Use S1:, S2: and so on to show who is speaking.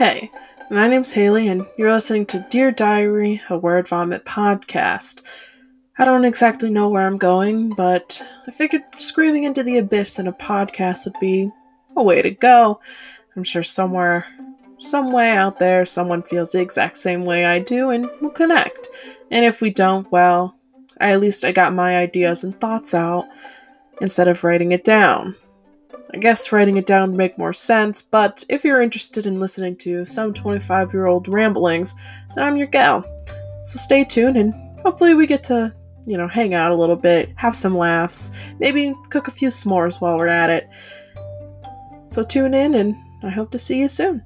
S1: Hey, my name's Haley, and you're listening to Dear Diary, a Word Vomit podcast. I don't exactly know where I'm going, but I figured screaming into the abyss in a podcast would be a way to go. I'm sure somewhere, some way out there, someone feels the exact same way I do, and we'll connect. And if we don't, well, at least I got my ideas and thoughts out instead of writing it down. I guess writing it down would make more sense, but if you're interested in listening to some 25 year old ramblings, then I'm your gal. So stay tuned and hopefully we get to, you know, hang out a little bit, have some laughs, maybe cook a few s'mores while we're at it. So tune in and I hope to see you soon.